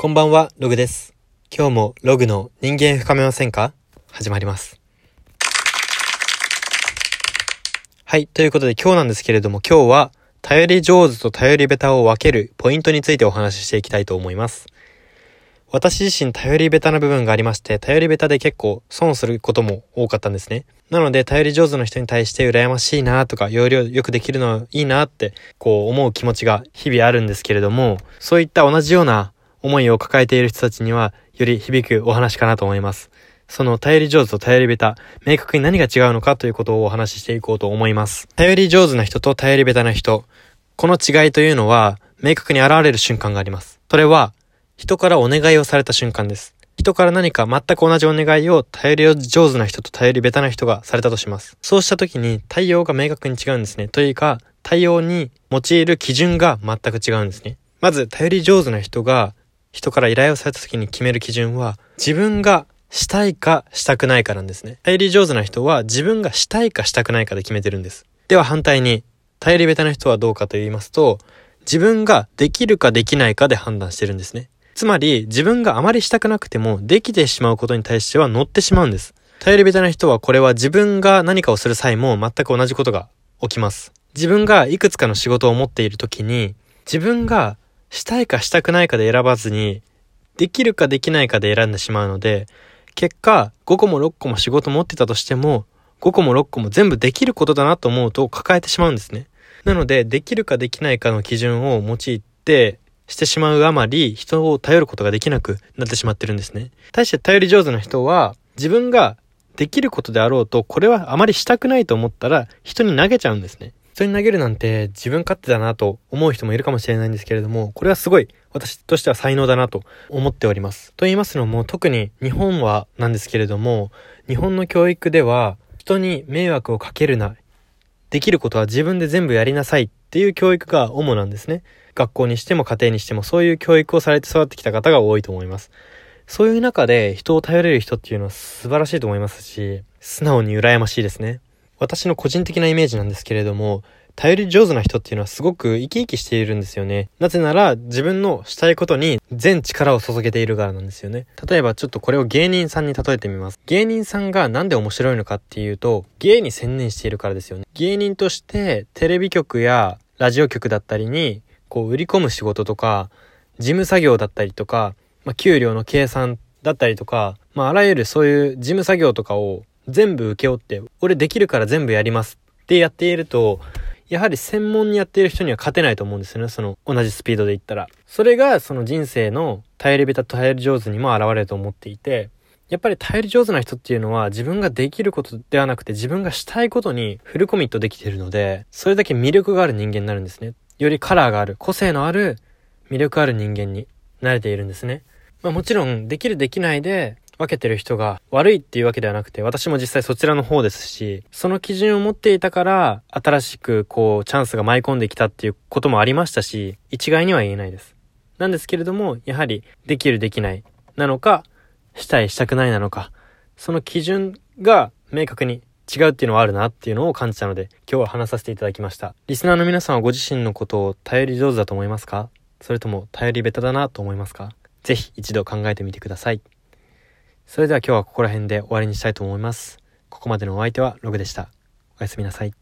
こんばんは、ログです。今日もログの人間深めませんか？始まります。はい、ということで今日なんですけれども今日は頼り上手と頼りベタを分けるポイントについてお話ししていきたいと思います。私自身頼りベタな部分がありまして、頼りベタで結構損することも多かったんですね。なので、頼り上手な人に対して羨ましいなとか、要領よくできるのいいなって、こう思う気持ちが日々あるんですけれども、そういった同じような思いを抱えている人たちには、より響くお話かなと思います。その頼り上手と頼りベタ、明確に何が違うのかということをお話ししていこうと思います。頼り上手な人と頼りベタな人、この違いというのは、明確に現れる瞬間があります。それは、人からお願いをされた瞬間です。人から何か全く同じお願いを頼り上手な人と頼りベタな人がされたとします。そうした時に対応が明確に違うんですね。というか、対応に用いる基準が全く違うんですね。まず、頼り上手な人が人から依頼をされた時に決める基準は、自分がしたいかしたくないかなんですね。頼り上手な人は自分がしたいかしたくないかで決めてるんです。では反対に、頼りベタな人はどうかと言いますと、自分ができるかできないかで判断してるんですね。つまり、自分があまりしたくなくても、できてしまうことに対しては乗ってしまうんです。頼りベタな人は、これは自分が何かをする際も全く同じことが起きます。自分がいくつかの仕事を持っている時に、自分がしたいかしたくないかで選ばずに、できるかできないかで選んでしまうので、結果、5個も6個も仕事持ってたとしても、5個も6個も全部できることだなと思うと抱えてしまうんですね。なので、できるかできないかの基準を用いて、してしまうあまり、人を頼ることができなくなってしまってるんですね。対して頼り上手な人は、自分ができることであろうと、これはあまりしたくないと思ったら、人に投げちゃうんですね。人に投げるなんて自分勝手だなと思う人もいるかもしれないんですけれども、これはすごい私としては才能だなと思っております。と言いますのも、特に日本はなんですけれども、日本の教育では、人に迷惑をかけるな、できることは自分で全部やりなさいっていう教育が主なんですね。学校にしても家庭にしてもそういう教育をされて育ってきた方が多いと思います。そういう中で人を頼れる人っていうのは素晴らしいと思いますし、素直に羨ましいですね。私の個人的なイメージなんですけれども、頼り上手な人っていうのはすごく生き生きしているんですよね。なぜなら自分のしたいことに全力を注げているからなんですよね。例えばちょっとこれを芸人さんに例えてみます。芸人さんがなんで面白いのかっていうと、芸に専念しているからですよね。芸人としてテレビ局やラジオ局だったりにこう売り込む仕事とか、事務作業だったりとか、まあ、給料の計算だったりとか、まあ、あらゆるそういう事務作業とかを全部請け負って、俺できるから全部やりますってやっていると、やはり専門にやっている人には勝てないと思うんですよね。その同じスピードで言ったら。それがその人生の頼りベタと頼り上手にも現れると思っていて、やっぱり頼り上手な人っていうのは自分ができることではなくて自分がしたいことにフルコミットできているので、それだけ魅力がある人間になるんですね。よりカラーがある、個性のある、魅力ある人間になれているんですね。まあもちろん、できるできないで分けてる人が悪いっていうわけではなくて、私も実際そちらの方ですし、その基準を持っていたから、新しくこう、チャンスが舞い込んできたっていうこともありましたし、一概には言えないです。なんですけれども、やはり、できるできないなのか、したいしたくないなのか、その基準が明確に違うっていうのはあるなっていうのを感じたので、今日は話させていただきました。リスナーの皆さんはご自身のことを頼り上手だと思いますか？それとも頼りベタだなと思いますか？ぜひ一度考えてみてください。それでは今日はここら辺で終わりにしたいと思います。ここまでのお相手はログでした。おやすみなさい。